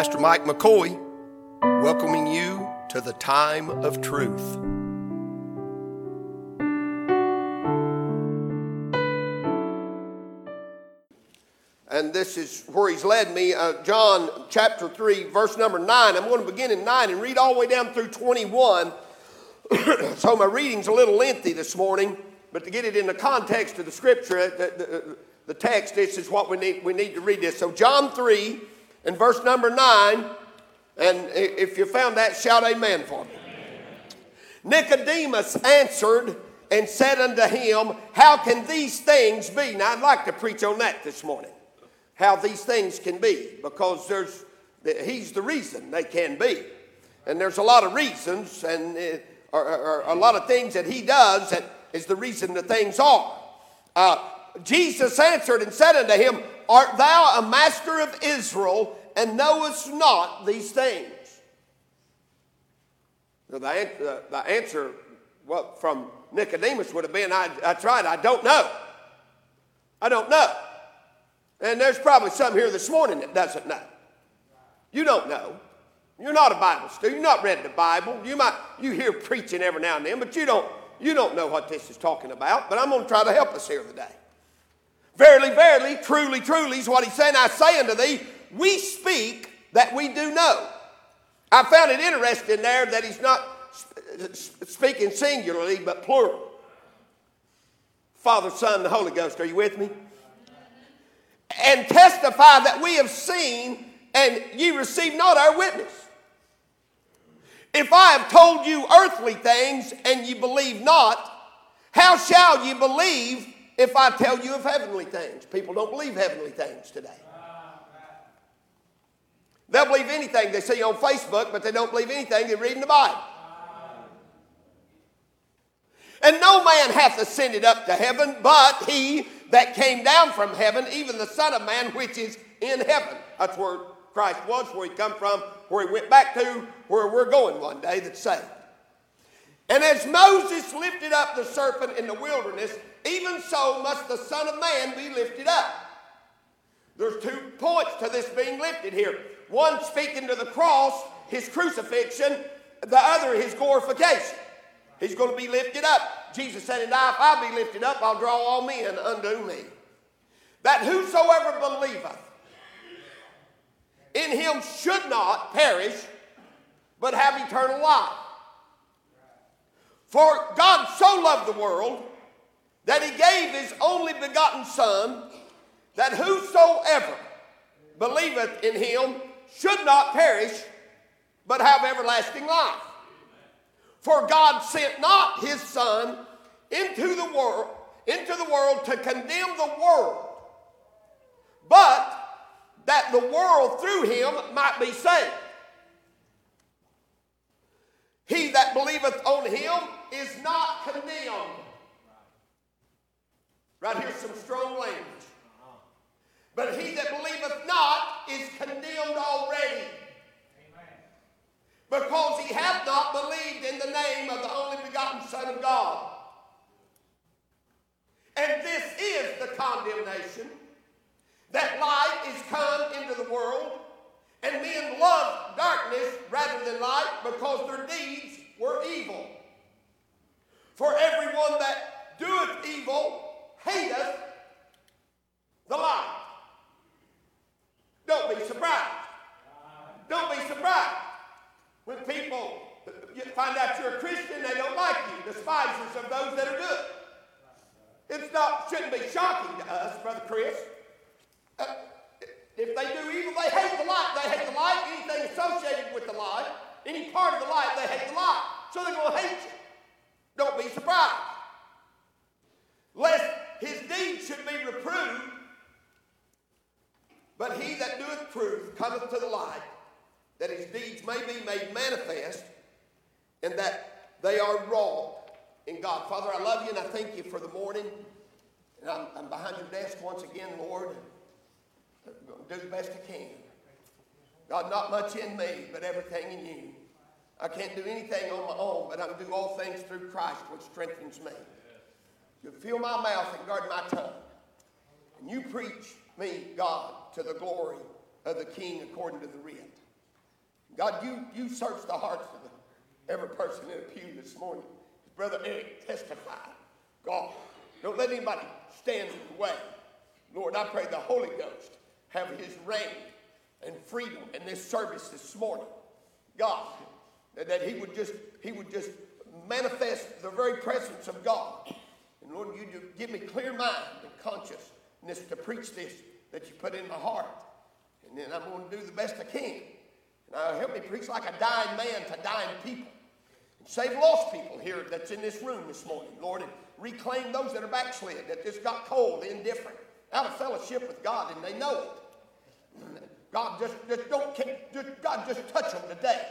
Pastor Mike McCoy, welcoming you to the time of truth. And this is where he's led me. Uh, John chapter 3, verse number 9. I'm going to begin in 9 and read all the way down through 21. so my reading's a little lengthy this morning, but to get it in the context of the scripture, the, the, the text, this is what we need. We need to read this. So John 3 and verse number 9, and if you found that, shout amen for me. Nicodemus answered and said unto him, How can these things be? Now, I'd like to preach on that this morning. How these things can be, because there's, he's the reason they can be. And there's a lot of reasons, and uh, or, or, a lot of things that he does that is the reason the things are. Uh, Jesus answered and said unto him, Art thou a master of Israel and knowest not these things? the, the, answer well, from Nicodemus would have been, I, That's right, I don't know. I don't know. And there's probably some here this morning that doesn't know. You don't know. You're not a Bible student. You're not read the Bible. You might you hear preaching every now and then, but you don't you don't know what this is talking about. But I'm going to try to help us here today. Verily, verily, truly, truly is what he's saying. I say unto thee, we speak that we do know. I found it interesting there that he's not speaking singularly, but plural. Father, Son, and the Holy Ghost. Are you with me? And testify that we have seen, and ye receive not our witness. If I have told you earthly things and ye believe not, how shall ye believe if I tell you of heavenly things. People don't believe heavenly things today. They'll believe anything they see on Facebook, but they don't believe anything they read in the Bible. And no man hath ascended up to heaven, but he that came down from heaven, even the Son of Man which is in heaven. That's where Christ was, where he come from, where he went back to, where we're going one day that's saved. And as Moses lifted up the serpent in the wilderness, even so must the Son of Man be lifted up. There's two points to this being lifted here. One speaking to the cross, his crucifixion, the other his glorification. He's going to be lifted up. Jesus said, And I, if I be lifted up, I'll draw all men unto me. That whosoever believeth in him should not perish, but have eternal life. For God so loved the world that he gave his only begotten Son, that whosoever believeth in him should not perish, but have everlasting life. For God sent not his Son into the world, into the world to condemn the world, but that the world through him might be saved. He that believeth on him is not condemned Right here's some strong language. But he that believeth not is condemned already. Because he hath not believed in the name of the only begotten Son of God. And this is the condemnation that light is come into the world, and men loved darkness rather than light because their deeds were evil. For everyone that doeth evil hateth the light. Don't be surprised. Don't be surprised when people find out you're a Christian, they don't like you, despisers of those that are good. It's not shouldn't be shocking to us, Brother Chris. Uh, if they do evil, they hate the light. They hate the light. Anything associated with the light, any part of the light, they hate the light. So they're going to hate you. Don't be surprised. Lest his deeds should be reproved. But he that doeth truth cometh to the light, that his deeds may be made manifest, and that they are wrought in God. Father, I love you and I thank you for the morning. And I'm, I'm behind your desk once again, Lord. do the best I can. God, not much in me, but everything in you. I can't do anything on my own, but I can do all things through Christ, which strengthens me. You fill my mouth and guard my tongue. And you preach me, God, to the glory of the King according to the writ. God, you, you search the hearts of the, every person in the pew this morning. Brother Eric testified. God, don't let anybody stand in the way. Lord, I pray the Holy Ghost have his reign and freedom in this service this morning. God, that he would just he would just manifest the very presence of God. And Lord, you give me clear mind and consciousness to preach this that you put in my heart. And then I'm going to do the best I can. And uh, help me preach like a dying man to dying people. And save lost people here that's in this room this morning, Lord, and reclaim those that are backslid, that just got cold, indifferent, out of fellowship with God, and they know it. God, just, just don't, just, God, just touch them today.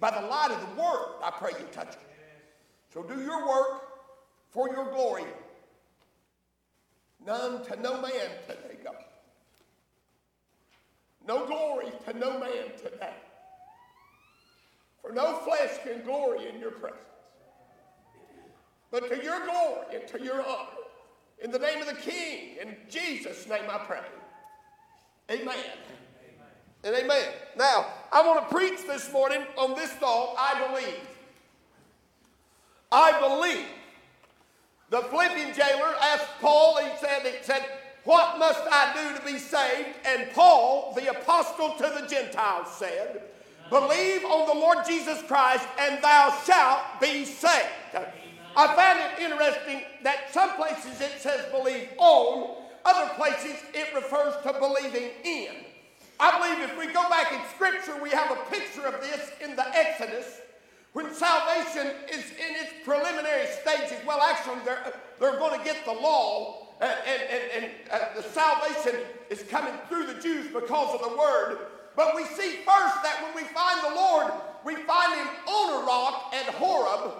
By the light of the word, I pray you touch them. So do your work for your glory. None to no man today, God. No glory to no man today. For no flesh can glory in your presence. But to your glory and to your honor. In the name of the King, in Jesus' name I pray. Amen. And amen. Now, I want to preach this morning on this thought I believe. I believe. The Philippian jailer asked Paul, he said, he said, What must I do to be saved? And Paul, the apostle to the Gentiles, said, Believe on the Lord Jesus Christ, and thou shalt be saved. I find it interesting that some places it says believe on, other places it refers to believing in. I believe if we go back in Scripture, we have a picture of this in the Exodus when salvation is in its preliminary stages. Well, actually, they're, they're going to get the law, and, and, and uh, the salvation is coming through the Jews because of the word. But we see first that when we find the Lord, we find him on a rock at Horeb,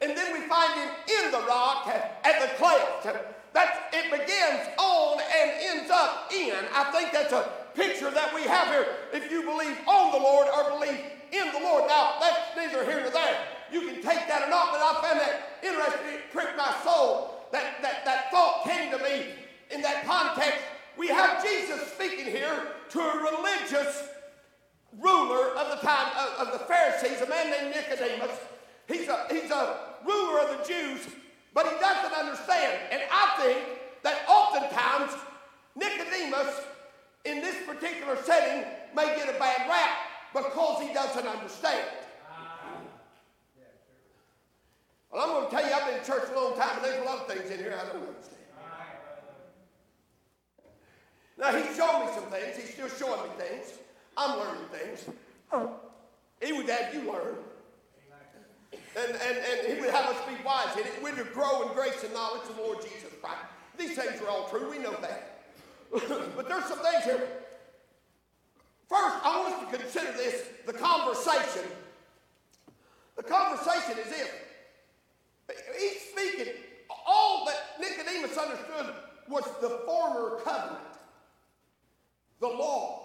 and then we find him in the rock at the cleft. That's, it begins on and ends up in. I think that's a picture that we have here. If you believe on the Lord or believe in the Lord. Now, that's neither here nor there. You can take that or not, but I found that interesting. It pricked my soul. That, that, that thought came to me in that context. We have Jesus speaking here to a religious ruler of the time of, of the Pharisees, a man named Nicodemus. He's a, he's a ruler of the Jews, but he doesn't understand. And I think that oftentimes Nicodemus, in this particular setting, may get a bad rap because he doesn't understand. Well, I'm going to tell you, I've been in church a long time, and there's a lot of things in here I don't understand. Now, he's showing me some things. He's still showing me things. I'm learning things. He would have you learn. And, and, and he would have us be wise in it. We're to grow in grace and knowledge of the Lord Jesus Christ. These things are all true. We know that. but there's some things here First, I want us to consider this the conversation. The conversation is this. He's speaking, all that Nicodemus understood was the former covenant, the law.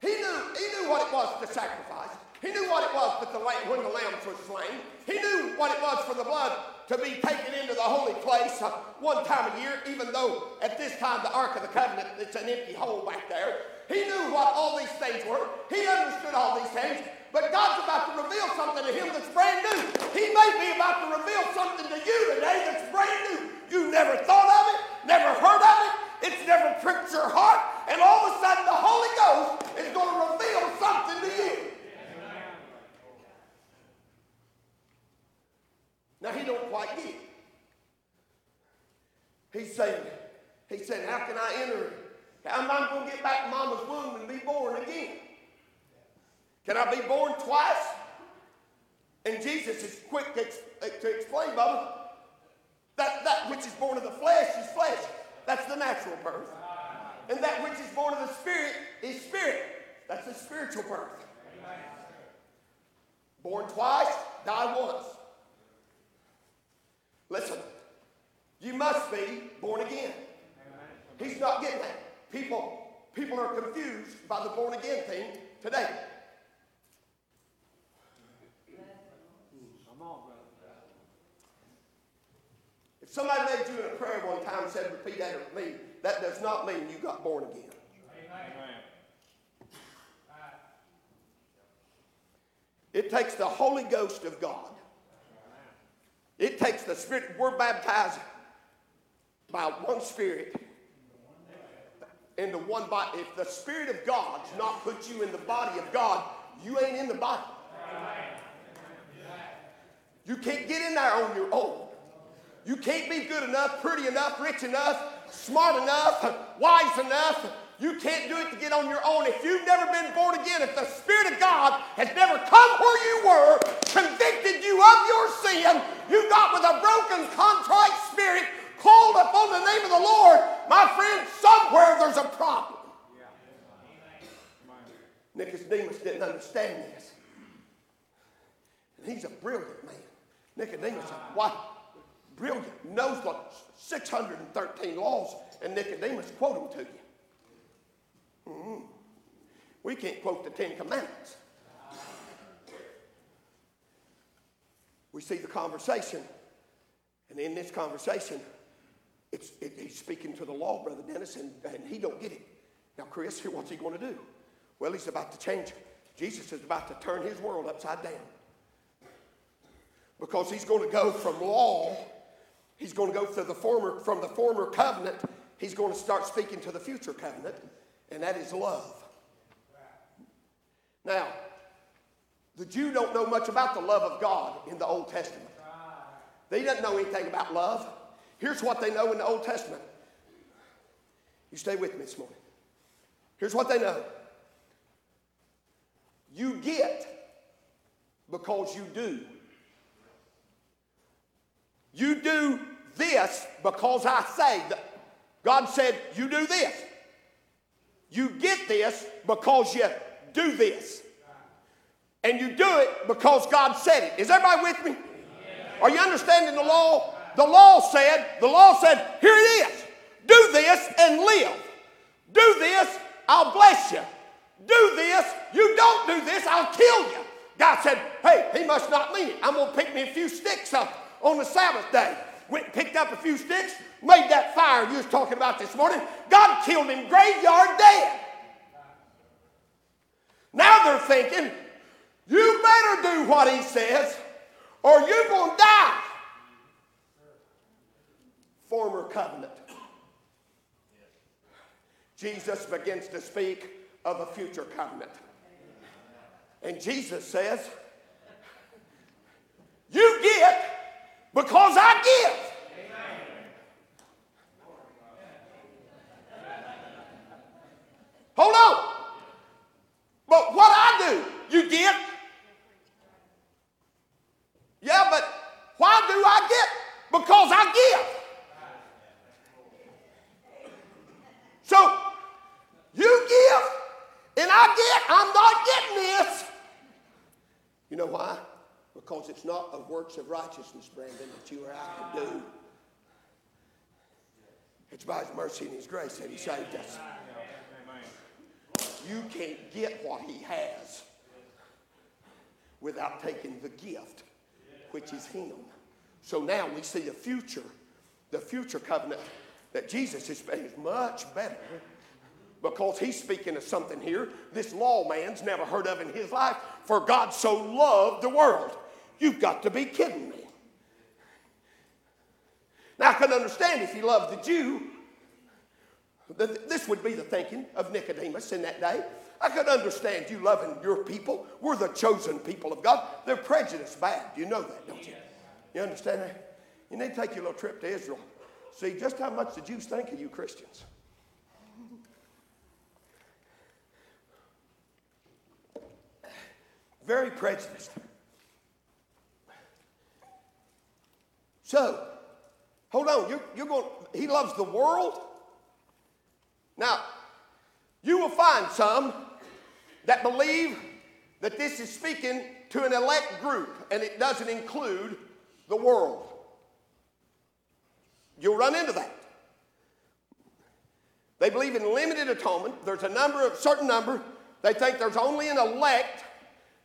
He knew, he knew what it was to sacrifice. He knew what it was that the lamb, when the lambs were slain. He knew what it was for the blood to be taken into the holy place uh, one time a year, even though at this time the Ark of the Covenant, it's an empty hole back there. He knew what all these things were. He understood all these things. But God's about to reveal something to him that's brand new. He may be about to reveal something to you today that's brand new. You never thought of it, never heard of it, it's never pricked your heart, and all of a sudden the Holy Ghost is going to reveal something to you. Now he don't quite get it. He's saying, he said, how can I enter? How am I going to get back to mama's womb and be born again? Can I be born twice? And Jesus is quick to, to explain, Bubba, that that which is born of the flesh is flesh. That's the natural birth. And that which is born of the spirit is spirit. That's the spiritual birth. Born twice, die once. Listen, you must be born again. He's not getting that. People, people are confused by the born again thing today. If somebody led you in a prayer one time and said, repeat that after me, that does not mean you got born again. It takes the Holy Ghost of God. It takes the Spirit. We're baptized by one Spirit into one body. If the Spirit of God's not put you in the body of God, you ain't in the body. You can't get in there on your own. You can't be good enough, pretty enough, rich enough, smart enough, wise enough. You can't do it to get on your own. If you've never been born again, if the Spirit of God has never come where you were, convicted you of your sin, you got with a broken, contrite spirit, called upon the name of the Lord, my friend, somewhere there's a problem. Nicodemus didn't understand this. And he's a brilliant man. Nicodemus, why? Brilliant. Knows like 613 laws, and Nicodemus quote them to you. Mm-hmm. We can't quote the Ten Commandments. We see the conversation, and in this conversation, it's, it, he's speaking to the law, Brother Dennis, and, and he don't get it. Now, Chris, what's he going to do? Well, he's about to change. Jesus is about to turn his world upside down. Because he's going to go from law, he's going to go to the former, from the former covenant, he's going to start speaking to the future covenant, and that is love. Now, the Jew don't know much about the love of God in the Old Testament. They don't know anything about love. Here's what they know in the Old Testament. You stay with me this morning. Here's what they know you get because you do. You do this because I say. That. God said, You do this. You get this because you do this. And you do it because God said it. Is everybody with me? Are you understanding the law? The law said, the law said, here it is. Do this and live. Do this, I'll bless you. Do this, you don't do this, I'll kill you. God said, hey, he must not mean it. I'm going to pick me a few sticks up on the Sabbath day. Went and picked up a few sticks, made that fire you was talking about this morning. God killed him graveyard dead. Now they're thinking, you better do what he says or you're going to die. Former covenant. Jesus begins to speak of a future covenant. And Jesus says, You get because I give. Hold on. But what I do, you get. Yeah, but why do I get? Because I give. So you give and I get. I'm not getting this. You know why? Because it's not of works of righteousness, Brandon, that you or I can do. It's by His mercy and His grace that He saved us. You can't get what He has without taking the gift, which is Him. So now we see the future, the future covenant that Jesus is, is much better because he's speaking of something here this lawman's never heard of in his life. For God so loved the world. You've got to be kidding me. Now, I can understand if he loved the Jew, this would be the thinking of Nicodemus in that day. I could understand you loving your people. We're the chosen people of God. They're prejudiced bad. You know that, don't you? You understand that? You need to take your little trip to Israel. See just how much the Jews think of you Christians. very prejudiced. So, hold on. You're, you're going, he loves the world. Now, you will find some that believe that this is speaking to an elect group and it doesn't include the world. You'll run into that. They believe in limited atonement. There's a number, a certain number. They think there's only an elect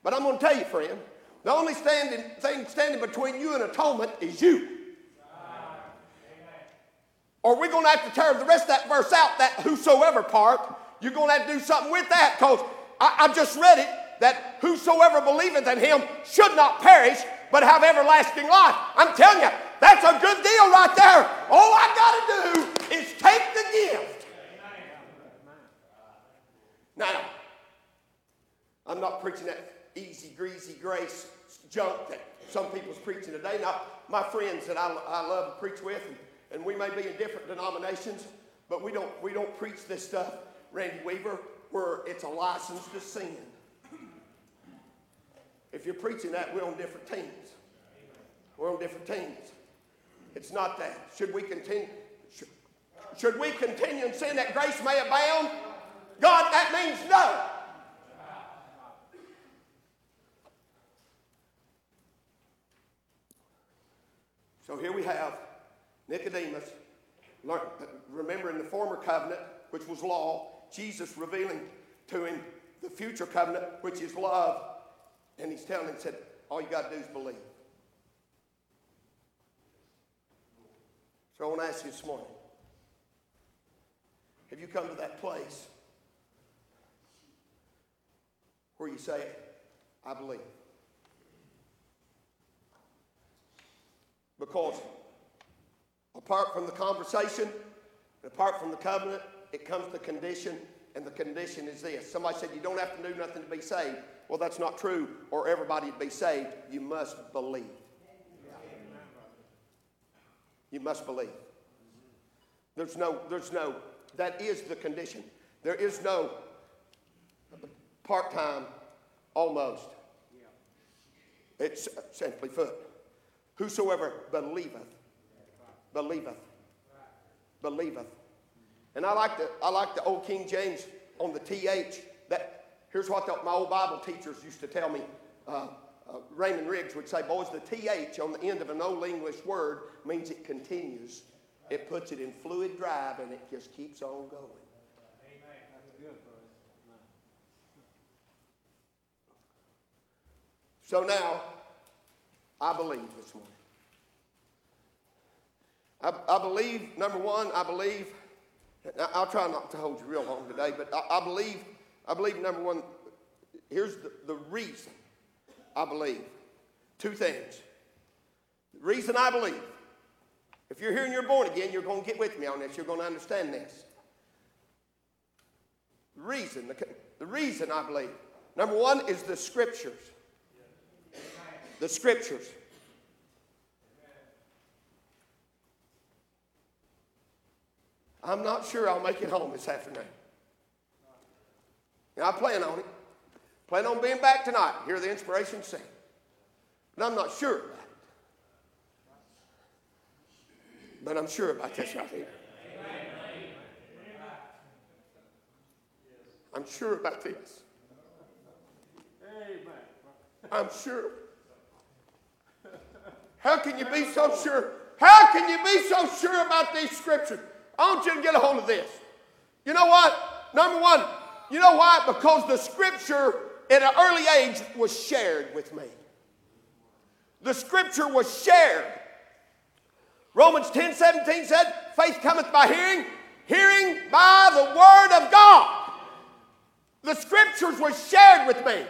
but I'm going to tell you, friend, the only standing thing standing between you and atonement is you. Or we're going to have to tear the rest of that verse out, that whosoever part. You're going to have to do something with that because I, I just read it that whosoever believeth in him should not perish, but have everlasting life. I'm telling you, that's a good deal right there. All I got to do is take the gift. Now, I'm not preaching that easy, greasy grace junk that some people's preaching today. Now, my friends that I, I love to preach with, and, and we may be in different denominations, but we don't, we don't preach this stuff, Randy Weaver, where it's a license to sin. If you're preaching that, we're on different teams. We're on different teams. It's not that. Should we continue? Should, should we continue in sin that grace may abound? God, that means no. So here we have Nicodemus, remembering the former covenant, which was law, Jesus revealing to him the future covenant, which is love. And he's telling him, said, all you got to do is believe. So I want to ask you this morning have you come to that place where you say, I believe? Because apart from the conversation, apart from the covenant, it comes the condition, and the condition is this. Somebody said, You don't have to do nothing to be saved. Well, that's not true, or everybody would be saved. You must believe. You must believe. There's no, there's no, that is the condition. There is no part time, almost. It's simply put. Whosoever believeth, believeth, believeth. And I like the, I like the old King James on the TH. That, here's what the, my old Bible teachers used to tell me. Uh, uh, Raymond Riggs would say, boys, the TH on the end of an old English word means it continues. It puts it in fluid drive and it just keeps on going. So now, I believe this morning. I, I believe, number one, I believe, I'll try not to hold you real long today, but I, I believe, I believe, number one, here's the, the reason I believe. Two things. The reason I believe, if you're here and you're born again, you're going to get with me on this. You're going to understand this. The reason, the, the reason I believe, number one is the scriptures. The scriptures. I'm not sure I'll make it home this afternoon. Now, I plan on it. Plan on being back tonight. Hear the inspiration sing. But I'm not sure about it. But I'm sure about this right here. I'm sure about this. I'm sure. How can you be so sure? How can you be so sure about these scriptures? I want you to get a hold of this. You know what? Number one, you know why? Because the scripture at an early age was shared with me. The scripture was shared. Romans 10 17 said, faith cometh by hearing, hearing by the word of God. The scriptures were shared with me.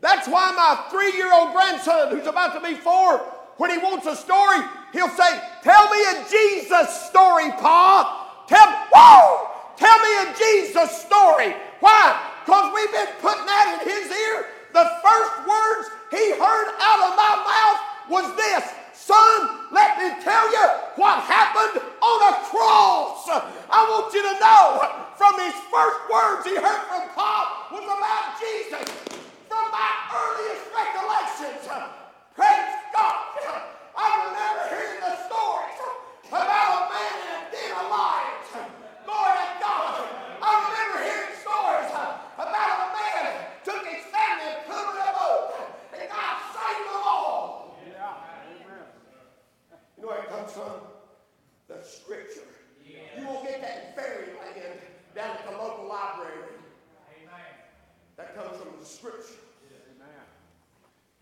That's why my three year old grandson, who's about to be four, when he wants a story, he'll say, Tell me a Jesus story, Pa. Tell! Tell me a Jesus story. Why? Because we've been putting that in his ear. The first words he heard out of my mouth was this Son, let me tell you what happened on a cross. I want you to know from his first words he heard from God was about Jesus. From my earliest recollections, praise God, I remember hearing the stories about a man in a den of lions. Glory to God. I remember hearing stories about a man took his family and put them in a boat, and God saved them all. Yeah. You know where it comes from? The Scripture. You won't get that in fairyland down at the local library. That comes from the Scripture.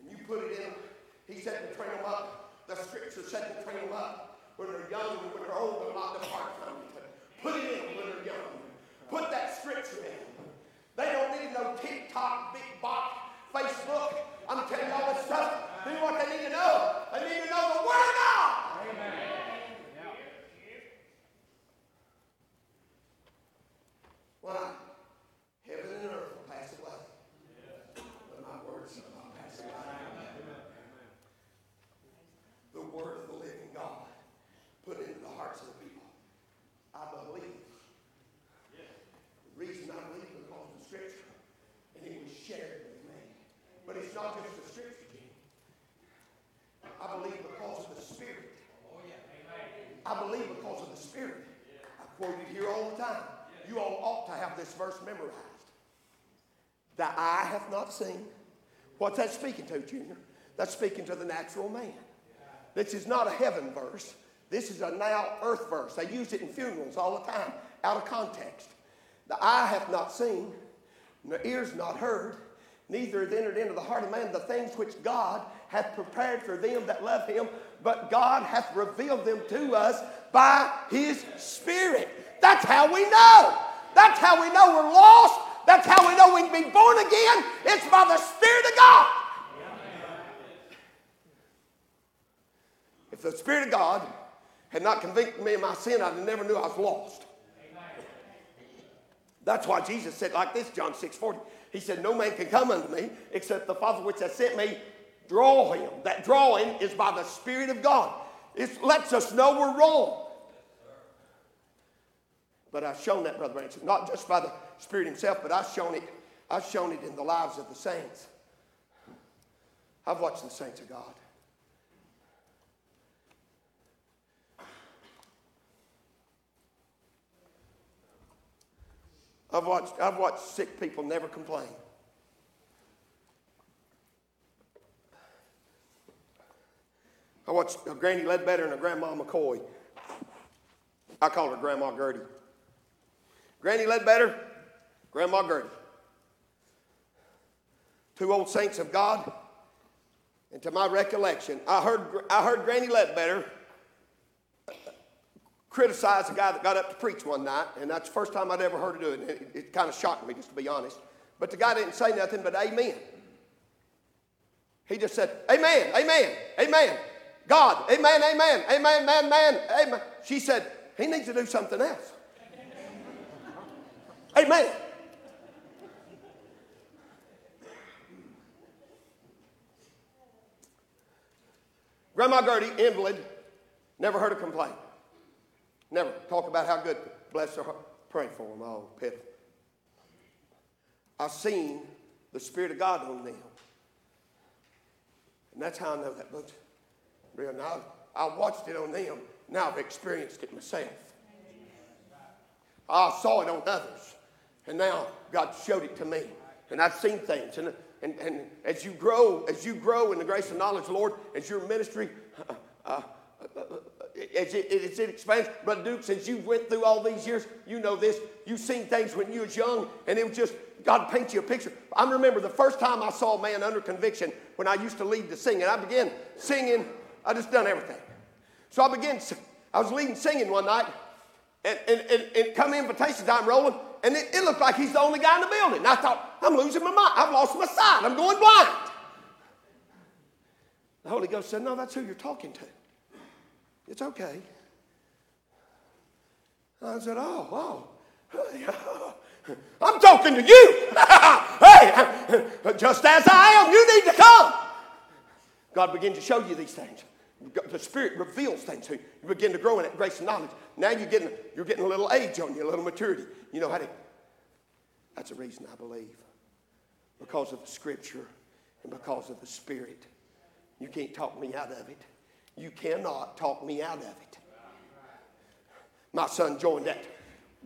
And you put it in. He said to train them up. The Scripture said to train them up when they're young and when they're old and not depart from it. Put it in when they're young. Put that Scripture in. They don't need no TikTok, big box Facebook. I'm telling you all this stuff. Do what they need to know. They need to know the Word of God. Why? Heaven and earth will pass away. But my words shall not pass away. The Word of the living God put into the hearts of the people. I believe. The reason I believe is because of the Scripture. And it was shared with me. But it's not just the Scripture, Jim. I believe because of the Spirit. I believe because of the Spirit. I quote it here all the time. You all ought to have this verse memorized. That eye hath not seen. What's that speaking to, Junior? That's speaking to the natural man. This is not a heaven verse. This is a now earth verse. They use it in funerals all the time, out of context. The eye hath not seen, the ears not heard, neither hath entered into the heart of man the things which God hath prepared for them that love him, but God hath revealed them to us by his Spirit. That's how we know. That's how we know we're lost. That's how we know we can be born again. It's by the Spirit of God. If the Spirit of God had not convicted me of my sin, I never knew I was lost. That's why Jesus said like this, John 6 40. He said, No man can come unto me except the Father which has sent me draw him. That drawing is by the Spirit of God. It lets us know we're wrong. But I've shown that, Brother Branson, not just by the Spirit Himself, but I've shown it. I've shown it in the lives of the saints. I've watched the saints of God. I've watched, I've watched sick people never complain. I watched Granny Ledbetter and a Grandma McCoy. I call her Grandma Gertie. Granny Ledbetter, Grandma Gertie. Two old saints of God. And to my recollection, I heard, I heard Granny Ledbetter criticize a guy that got up to preach one night, and that's the first time I'd ever heard her do it. It, it kind of shocked me, just to be honest. But the guy didn't say nothing but amen. He just said, Amen, amen, amen. God, amen, amen, amen, man, man, amen. She said, He needs to do something else. Amen. Grandma Gertie, invalid, never heard a complaint. Never. Talk about how good, bless her heart. Pray for them all, pitiful. I've seen the Spirit of God on them. And that's how I know that book's real. Now, I watched it on them. Now I've experienced it myself. I saw it on others. And now God showed it to me. And I've seen things. And, and, and as you grow, as you grow in the grace and knowledge Lord, as your ministry, uh, uh, uh, as, it, as it expands, Brother Duke, since you went through all these years, you know this. You've seen things when you was young, and it was just, God paints you a picture. I remember the first time I saw a man under conviction when I used to lead the singing. I began singing, I just done everything. So I began, I was leading singing one night, and, and, and, and come invitation time rolling, and it, it, looked like he's the only guy in the building. And I thought, I'm losing my mind. I've lost my sight. I'm going blind. The Holy Ghost said, No, that's who you're talking to. It's okay. I said, Oh, oh. I'm talking to you. hey, just as I am, you need to come. God began to show you these things. The Spirit reveals things to you. You begin to grow in that grace and knowledge. Now you're getting, you're getting a little age on you, a little maturity. You know how to. That's the reason I believe. Because of the Scripture and because of the Spirit. You can't talk me out of it. You cannot talk me out of it. My son joined that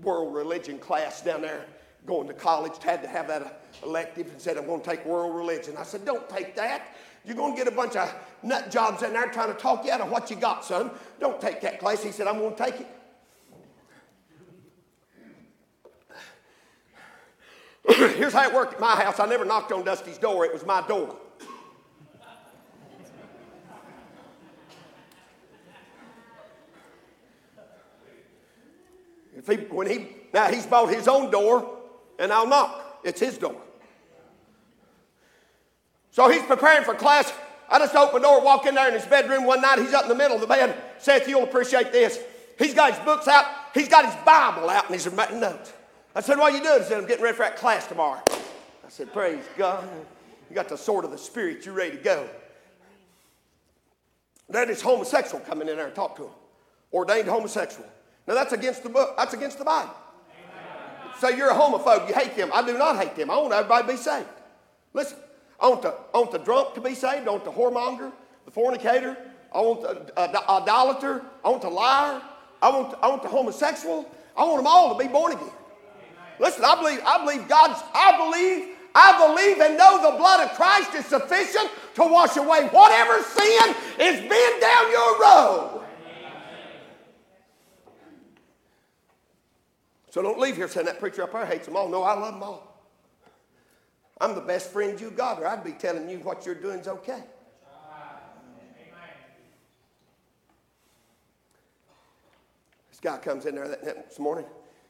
world religion class down there going to college, had to have that elective and said, I'm going to take world religion. I said, Don't take that. You're going to get a bunch of nut jobs in there trying to talk you out of what you got, son. Don't take that class. He said, I'm going to take it. Here's how it worked at my house. I never knocked on Dusty's door, it was my door. He, when he, now he's bought his own door, and I'll knock. It's his door. So he's preparing for class. I just opened the door, walk in there in his bedroom one night. He's up in the middle of the bed. Seth, you'll appreciate this. He's got his books out. He's got his Bible out and he's writing notes. I said, What are you doing? He said, I'm getting ready for that class tomorrow. I said, Praise God. You got the sword of the Spirit. You're ready to go. Then this homosexual coming in there and talk to him. Ordained homosexual. Now that's against the book. That's against the Bible. Say so you're a homophobe. You hate them. I do not hate them. I want everybody to be saved. Listen, I want the, I want the drunk to be saved. I want the whoremonger, the fornicator. I want the uh, idolater. I want the liar. I want, I want the homosexual. I want them all to be born again. Listen, I believe, I believe God's, I believe, I believe and know the blood of Christ is sufficient to wash away whatever sin is been down your road. So don't leave here saying that preacher up there hates them all. No, I love them all. I'm the best friend you got, or I'd be telling you what you're doing is okay. This guy comes in there this morning.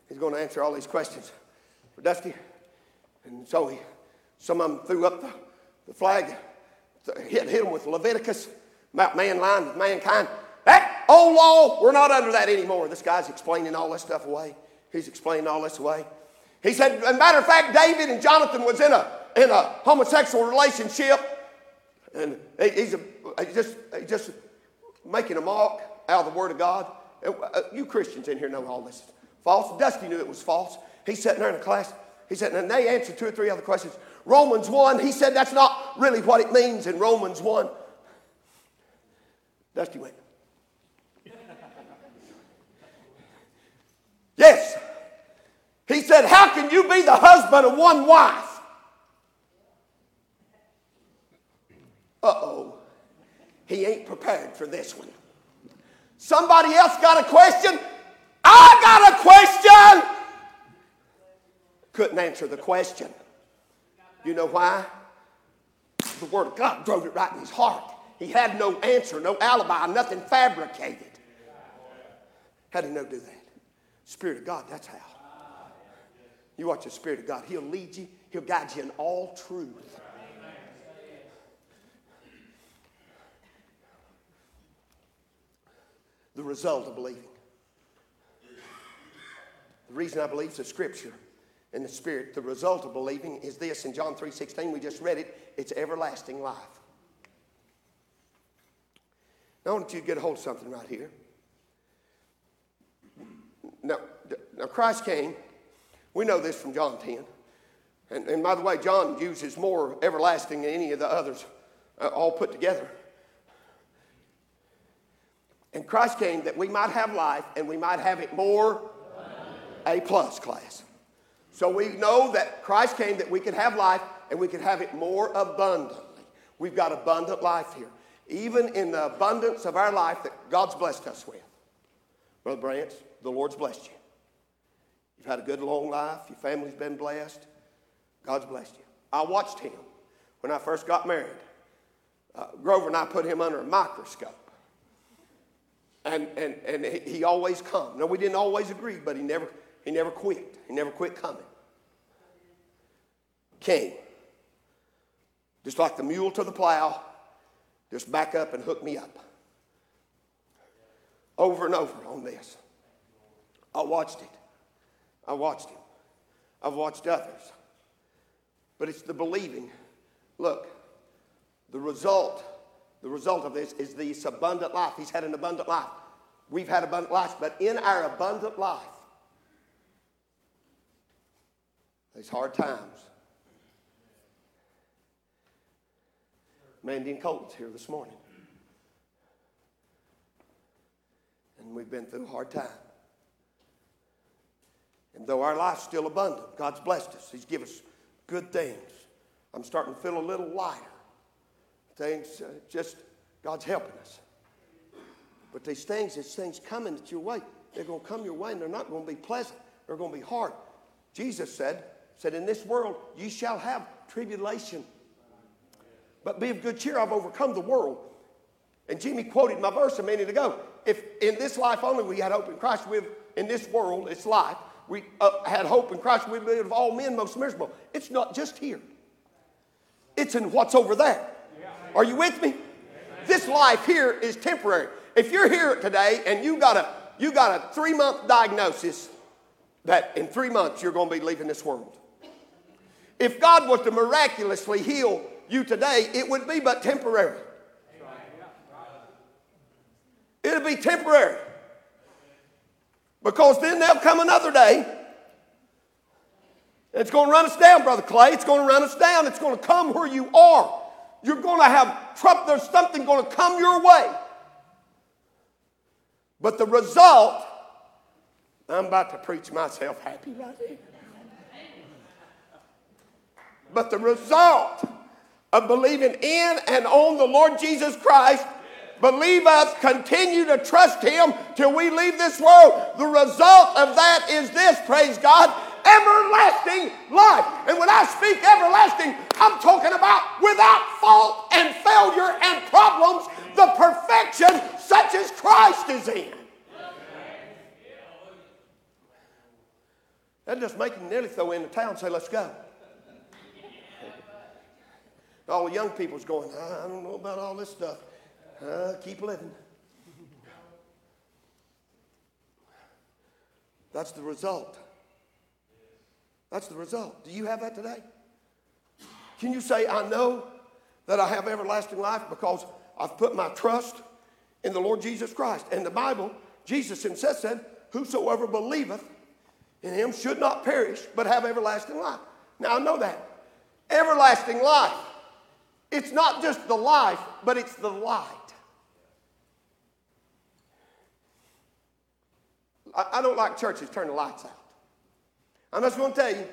He's going to answer all these questions for Dusty. And so he, some of them threw up the, the flag, hit, hit them with Leviticus about mankind with mankind. That old law, we're not under that anymore. This guy's explaining all this stuff away. He's explaining all this away. He said, as a matter of fact, David and Jonathan was in a, in a homosexual relationship. And he's, a, he's, just, he's just making a mock out of the Word of God. Uh, you Christians in here know all this is false. Dusty knew it was false. He's sitting there in a class. He said, and they answered two or three other questions. Romans 1, he said that's not really what it means in Romans 1. Dusty went. yes. He said, How can you be the husband of one wife? Uh oh. He ain't prepared for this one. Somebody else got a question? I got a question. Couldn't answer the question. You know why? The Word of God drove it right in his heart. He had no answer, no alibi, nothing fabricated. How do you know do that? Spirit of God, that's how. You watch the Spirit of God, He'll lead you, He'll guide you in all truth. The result of believing. The reason I believe is the Scripture and the Spirit. The result of believing is this in John 3:16, we just read it, it's everlasting life. Now I want you to get a hold of something right here. Now, now Christ came, we know this from John 10. And, and by the way, John uses more everlasting than any of the others uh, all put together. And Christ came that we might have life and we might have it more A plus class. So we know that Christ came that we could have life and we could have it more abundantly. We've got abundant life here. Even in the abundance of our life that God's blessed us with. Brother Branch, the Lord's blessed you. You've had a good long life. Your family's been blessed. God's blessed you. I watched him when I first got married. Uh, Grover and I put him under a microscope. And, and, and he always come. No, we didn't always agree, but he never, he never quit. He never quit coming. Came. Just like the mule to the plow, just back up and hook me up. Over and over on this. I watched it. I watched him. I've watched others. But it's the believing. Look, the result, the result of this is this abundant life. He's had an abundant life. We've had abundant life, but in our abundant life, These hard times. Mandy and Colton's here this morning. And we've been through a hard time. And though our life's still abundant, God's blessed us. He's given us good things. I'm starting to feel a little lighter. Things, uh, just, God's helping us. But these things, these things coming at your way, they're going to come your way and they're not going to be pleasant. They're going to be hard. Jesus said, said, In this world you shall have tribulation. But be of good cheer, I've overcome the world. And Jimmy quoted my verse a minute ago. If in this life only we had hope in Christ, we have, in this world, it's life, we uh, had hope in Christ, we would be of all men most miserable. It's not just here. It's in what's over there. Are you with me? This life here is temporary. If you're here today and you got a you got a three month diagnosis that in three months you're going to be leaving this world. If God was to miraculously heal you today, it would be but temporary. It'll be temporary. Because then there'll come another day. It's going to run us down, Brother Clay. It's going to run us down. It's going to come where you are. You're going to have trouble. There's something going to come your way. But the result, I'm about to preach myself happy right here. But the result of believing in and on the Lord Jesus Christ believe us, continue to trust Him till we leave this world. The result of that is this, praise God, everlasting life. And when I speak everlasting, I'm talking about without fault and failure and problems, the perfection such as Christ is in. That just make him nearly throw in the town and say, let's go. All the young people's going, I don't know about all this stuff. Uh, keep living. That's the result. That's the result. Do you have that today? Can you say, I know that I have everlasting life because I've put my trust in the Lord Jesus Christ? And the Bible, Jesus himself said, Whosoever believeth in him should not perish, but have everlasting life. Now I know that. Everlasting life. It's not just the life, but it's the light. I, I don't like churches turn the lights out. I'm just going to tell you,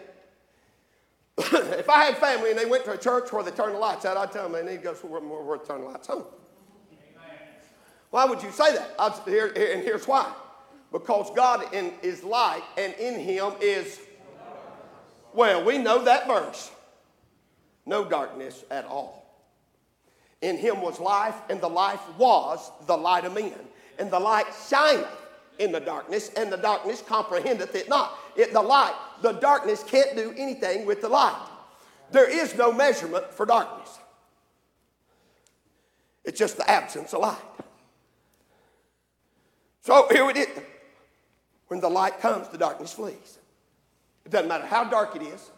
if I had family and they went to a church where they turned the lights out, I'd tell them they need to go somewhere where they turn the lights on. Why would you say that? I'll, here, here, and here's why. Because God in, is light and in him is, well, we know that verse. No darkness at all. In him was life, and the life was the light of men. And the light shineth in the darkness, and the darkness comprehendeth it not. It, the light, the darkness can't do anything with the light. There is no measurement for darkness. It's just the absence of light. So here we it is. When the light comes, the darkness flees. It doesn't matter how dark it is,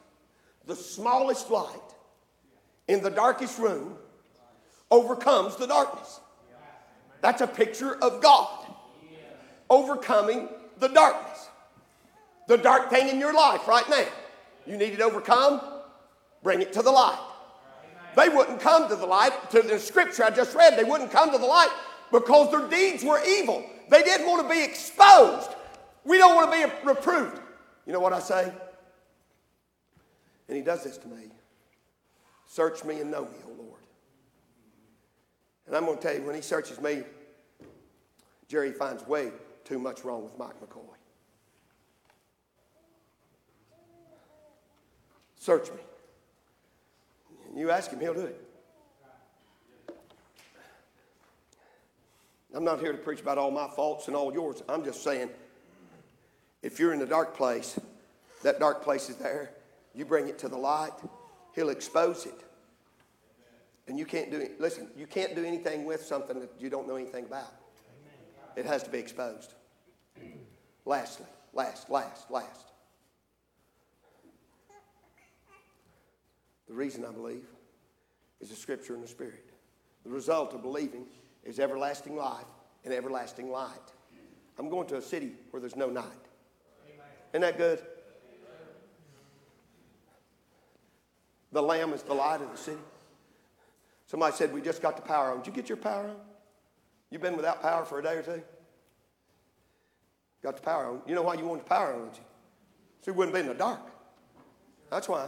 the smallest light in the darkest room overcomes the darkness. That's a picture of God overcoming the darkness. The dark thing in your life right now. You need it overcome, bring it to the light. They wouldn't come to the light, to the scripture I just read, they wouldn't come to the light because their deeds were evil. They didn't want to be exposed. We don't want to be reproved. You know what I say? And he does this to me. Search me and know me, O Lord. And I'm going to tell you, when he searches me, Jerry finds way too much wrong with Mike McCoy. Search me. And you ask him, he'll do it. I'm not here to preach about all my faults and all yours. I'm just saying, if you're in a dark place, that dark place is there. You bring it to the light, he'll expose it. And you can't do. Listen, you can't do anything with something that you don't know anything about. It has to be exposed. Lastly, last, last, last. The reason I believe is the scripture and the spirit. The result of believing is everlasting life and everlasting light. I'm going to a city where there's no night. Isn't that good? The Lamb is the light of the city. Somebody said, We just got the power on. Did you get your power on? You've been without power for a day or two? Got the power on. You know why you want the power on, don't you? So you wouldn't be in the dark. That's why.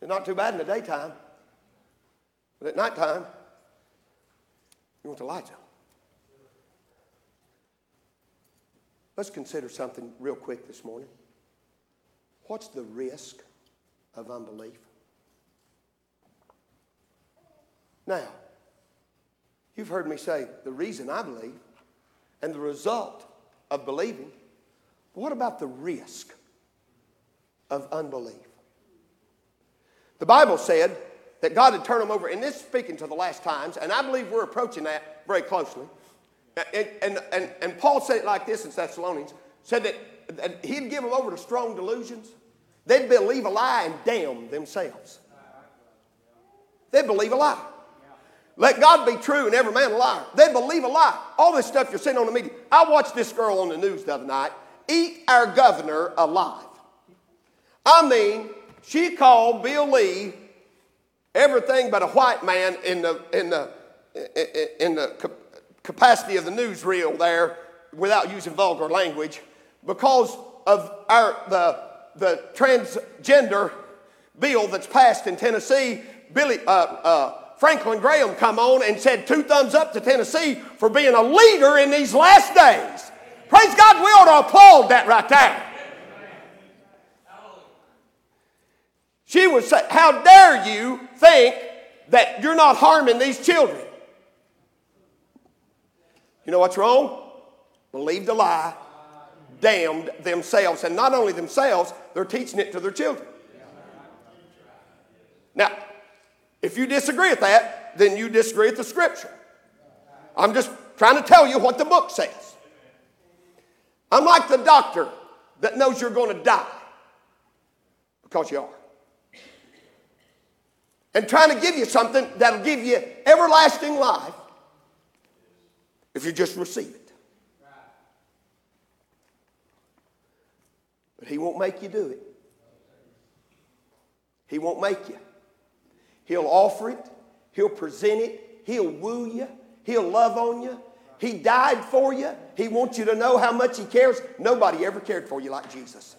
It's not too bad in the daytime. But at nighttime, you want the lights on. Let's consider something real quick this morning. What's the risk of unbelief? Now, you've heard me say the reason I believe and the result of believing. What about the risk of unbelief? The Bible said that God had turned them over, and this is speaking to the last times, and I believe we're approaching that very closely. And, and, and, and Paul said it like this in Thessalonians said that, that he'd give them over to strong delusions. They'd believe a lie and damn themselves. They'd believe a lie. Let God be true and every man a liar. They believe a lie. All this stuff you're seeing on the media. I watched this girl on the news the other night eat our governor alive. I mean, she called Bill Lee everything but a white man in the, in the, in the capacity of the newsreel there without using vulgar language because of our, the, the transgender bill that's passed in Tennessee. Billy, uh, uh, Franklin Graham come on and said two thumbs up to Tennessee for being a leader in these last days. Praise God, we ought to applaud that right there. She would say, How dare you think that you're not harming these children? You know what's wrong? Believed a lie, damned themselves. And not only themselves, they're teaching it to their children. Now, if you disagree with that, then you disagree with the scripture. I'm just trying to tell you what the book says. I'm like the doctor that knows you're going to die because you are. And trying to give you something that'll give you everlasting life if you just receive it. But he won't make you do it. He won't make you. He'll offer it, He'll present it, He'll woo you, He'll love on you. He died for you. He wants you to know how much He cares. Nobody ever cared for you like Jesus.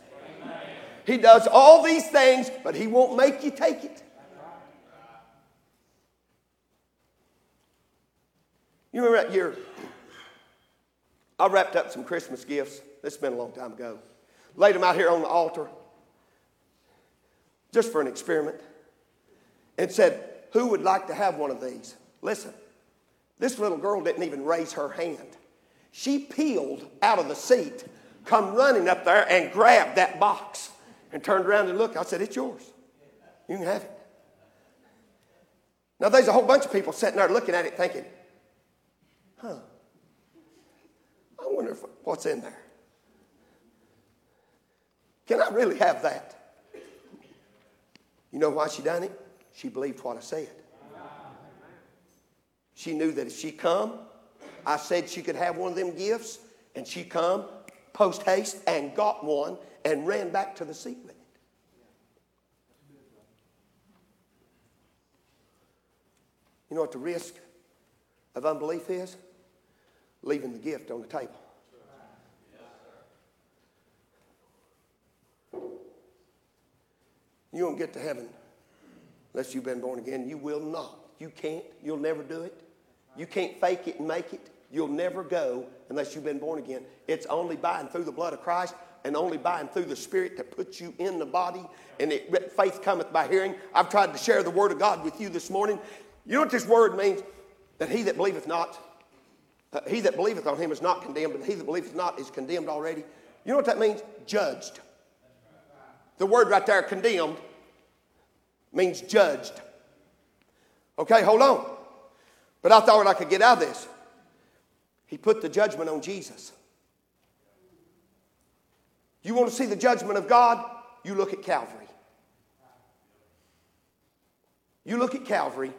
He does all these things, but He won't make you take it. You remember that year? I wrapped up some Christmas gifts. This has been a long time ago. Laid them out here on the altar just for an experiment and said, Who would like to have one of these? Listen, this little girl didn't even raise her hand. She peeled out of the seat, come running up there and grabbed that box and turned around and looked. I said, It's yours. You can have it. Now, there's a whole bunch of people sitting there looking at it thinking, Huh, I wonder if, what's in there. Can I really have that? You know why she done it? She believed what I said. She knew that if she come, I said she could have one of them gifts, and she come post haste and got one and ran back to the seat with it. You know what the risk of unbelief is? Leaving the gift on the table. You won't get to heaven unless you've been born again. You will not. You can't. You'll never do it. You can't fake it and make it. You'll never go unless you've been born again. It's only by and through the blood of Christ and only by and through the Spirit that puts you in the body. And it, faith cometh by hearing. I've tried to share the Word of God with you this morning. You know what this word means? That he that believeth not, uh, he that believeth on him is not condemned, but he that believeth not is condemned already. You know what that means? Judged. The word right there, condemned, means judged. Okay, hold on. But I thought I could get out of this. He put the judgment on Jesus. You want to see the judgment of God? You look at Calvary. You look at Calvary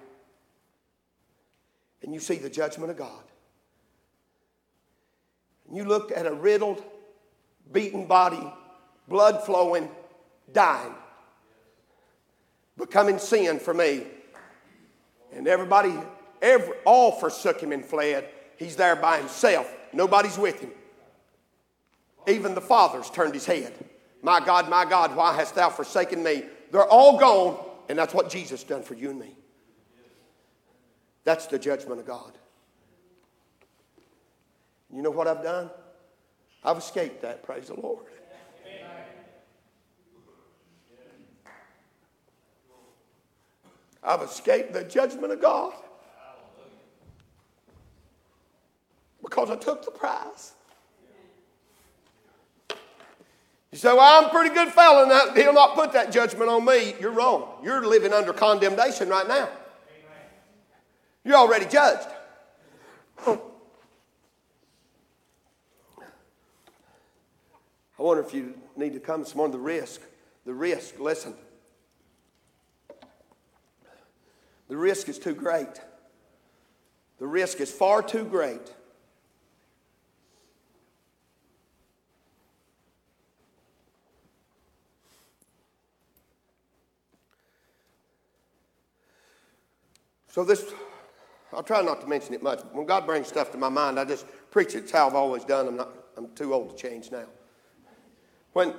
and you see the judgment of God. And you look at a riddled, beaten body, blood flowing, dying becoming sin for me. And everybody, every, all forsook him and fled. He's there by himself. Nobody's with him. Even the fathers turned his head. My God, my God, why hast thou forsaken me? They're all gone, and that's what Jesus done for you and me. That's the judgment of God. You know what I've done? I've escaped that, praise the Lord. I've escaped the judgment of God because I took the prize. You say, Well, I'm a pretty good fellow, and he'll not put that judgment on me. You're wrong. You're living under condemnation right now. You're already judged. I wonder if you need to come this morning. The risk, the risk, listen. The risk is too great. The risk is far too great. So this I'll try not to mention it much. When God brings stuff to my mind, I just preach it. It's how I've always done. I'm, not, I'm too old to change now. When,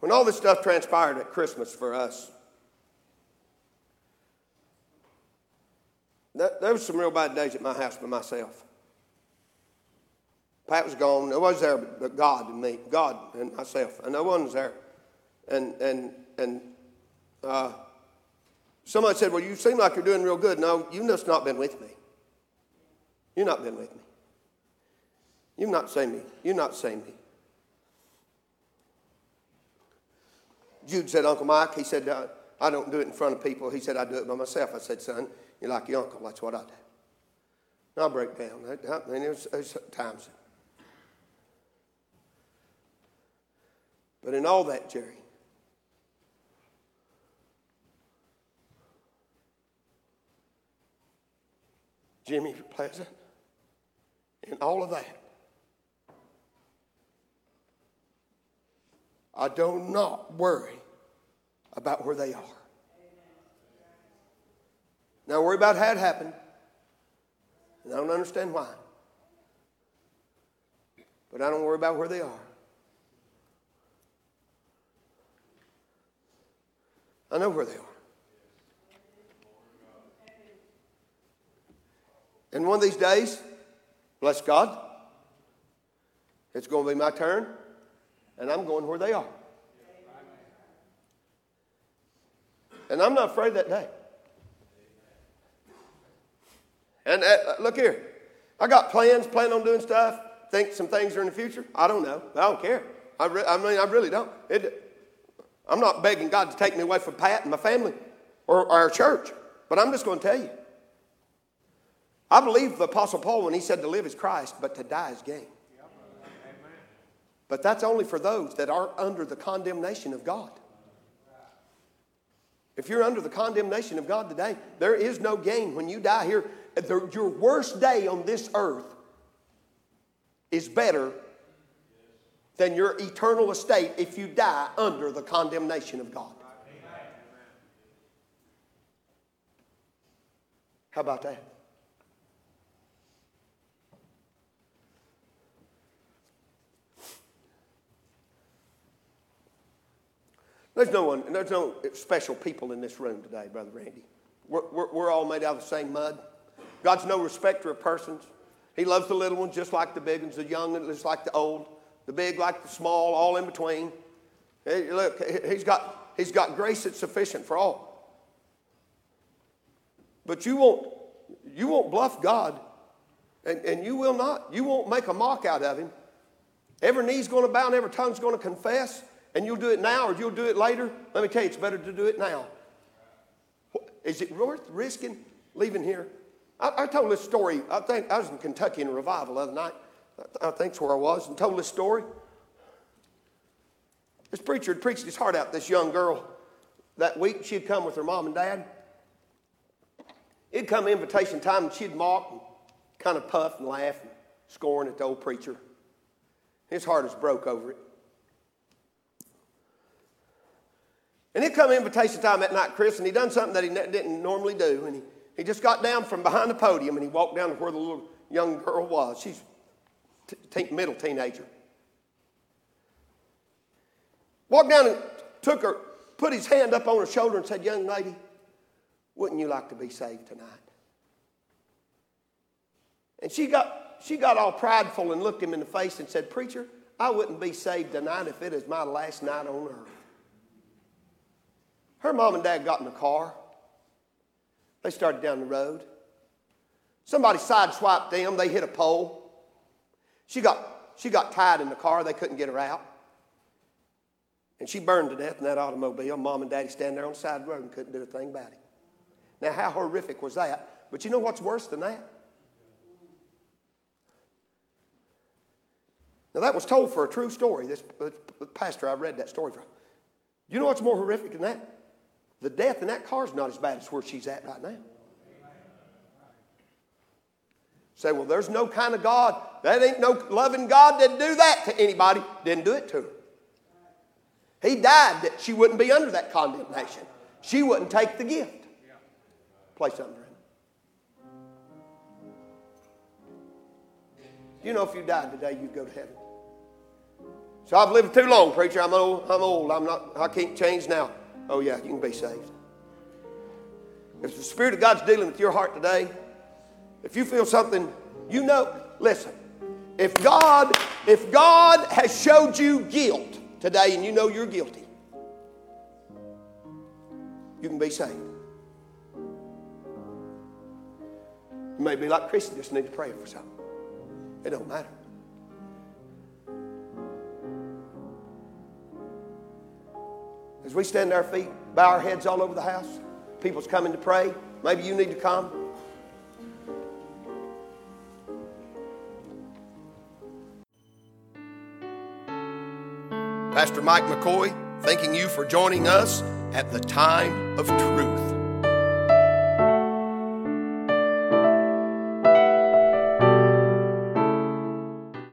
when all this stuff transpired at Christmas for us, there was some real bad days at my house by myself. Pat was gone. No was there but God and me, God and myself, and no one was there. And and and uh, Somebody said, Well, you seem like you're doing real good. No, you've just not been with me. You've not been with me. You've not seen me. You've not seen me. Jude said, Uncle Mike, he said, I don't do it in front of people. He said, I do it by myself. I said, Son, you're like your uncle. That's what I do. And I'll break down. I mean, there's, there's times. But in all that, Jerry, Jimmy Pleasant, and all of that. I do not worry about where they are. Now worry about how it happened. And I don't understand why. But I don't worry about where they are. I know where they are. And one of these days, bless God, it's going to be my turn, and I'm going where they are. And I'm not afraid that day. And uh, look here, I got plans, plan on doing stuff, think some things are in the future. I don't know. I don't care. I, re- I mean, I really don't. It, I'm not begging God to take me away from Pat and my family or our church, but I'm just going to tell you I believe the Apostle Paul when he said to live is Christ, but to die is gain. But that's only for those that aren't under the condemnation of God. If you're under the condemnation of God today, there is no gain when you die here. your worst day on this earth is better than your eternal estate if you die under the condemnation of God. How about that? There's no one, there's no special people in this room today, Brother Randy. We're, we're, we're all made out of the same mud. God's no respecter of persons. He loves the little ones just like the big ones, the young just like the old, the big like the small, all in between. Hey, look, he's got, he's got grace that's sufficient for all. But you won't, you won't bluff God, and, and you will not. You won't make a mock out of him. Every knee's going to bow and every tongue's going to confess and you'll do it now or you'll do it later, let me tell you, it's better to do it now. Is it worth risking leaving here? I, I told this story. I think I was in Kentucky in a revival the other night. I think that's where I was, and told this story. This preacher had preached his heart out. This young girl that week, she'd come with her mom and dad. It'd come invitation time, and she'd mock and kind of puff and laugh and scorn at the old preacher. His heart is broke over it. And it come invitation time that night, Chris, and he done something that he didn't normally do. And he, he just got down from behind the podium and he walked down to where the little young girl was. She's t- middle teenager. Walked down and took her, put his hand up on her shoulder and said, Young lady, wouldn't you like to be saved tonight? And she got, she got all prideful and looked him in the face and said, Preacher, I wouldn't be saved tonight if it is my last night on earth. Her mom and dad got in the car. They started down the road. Somebody sideswiped them. They hit a pole. She got, she got tied in the car. They couldn't get her out. And she burned to death in that automobile. Mom and daddy standing there on the side of the road and couldn't do a thing about it. Now, how horrific was that? But you know what's worse than that? Now, that was told for a true story. This pastor I read that story from. You know what's more horrific than that? The death in that car is not as bad as where she's at right now. Say, well, there's no kind of God. That ain't no loving God didn't do that to anybody. Didn't do it to her. He died that she wouldn't be under that condemnation. She wouldn't take the gift. Play something, Brandon. You know, if you died today, you'd go to heaven. So I've lived too long, preacher. I'm old. I'm old. I'm not. I can't change now. Oh yeah, you can be saved. If the Spirit of God's dealing with your heart today, if you feel something, you know. Listen, if God, if God has showed you guilt today, and you know you're guilty, you can be saved. You may be like Christian, just need to pray for something. It don't matter. As we stand at our feet, bow our heads all over the house, people's coming to pray. Maybe you need to come. Pastor Mike McCoy, thanking you for joining us at the time of truth.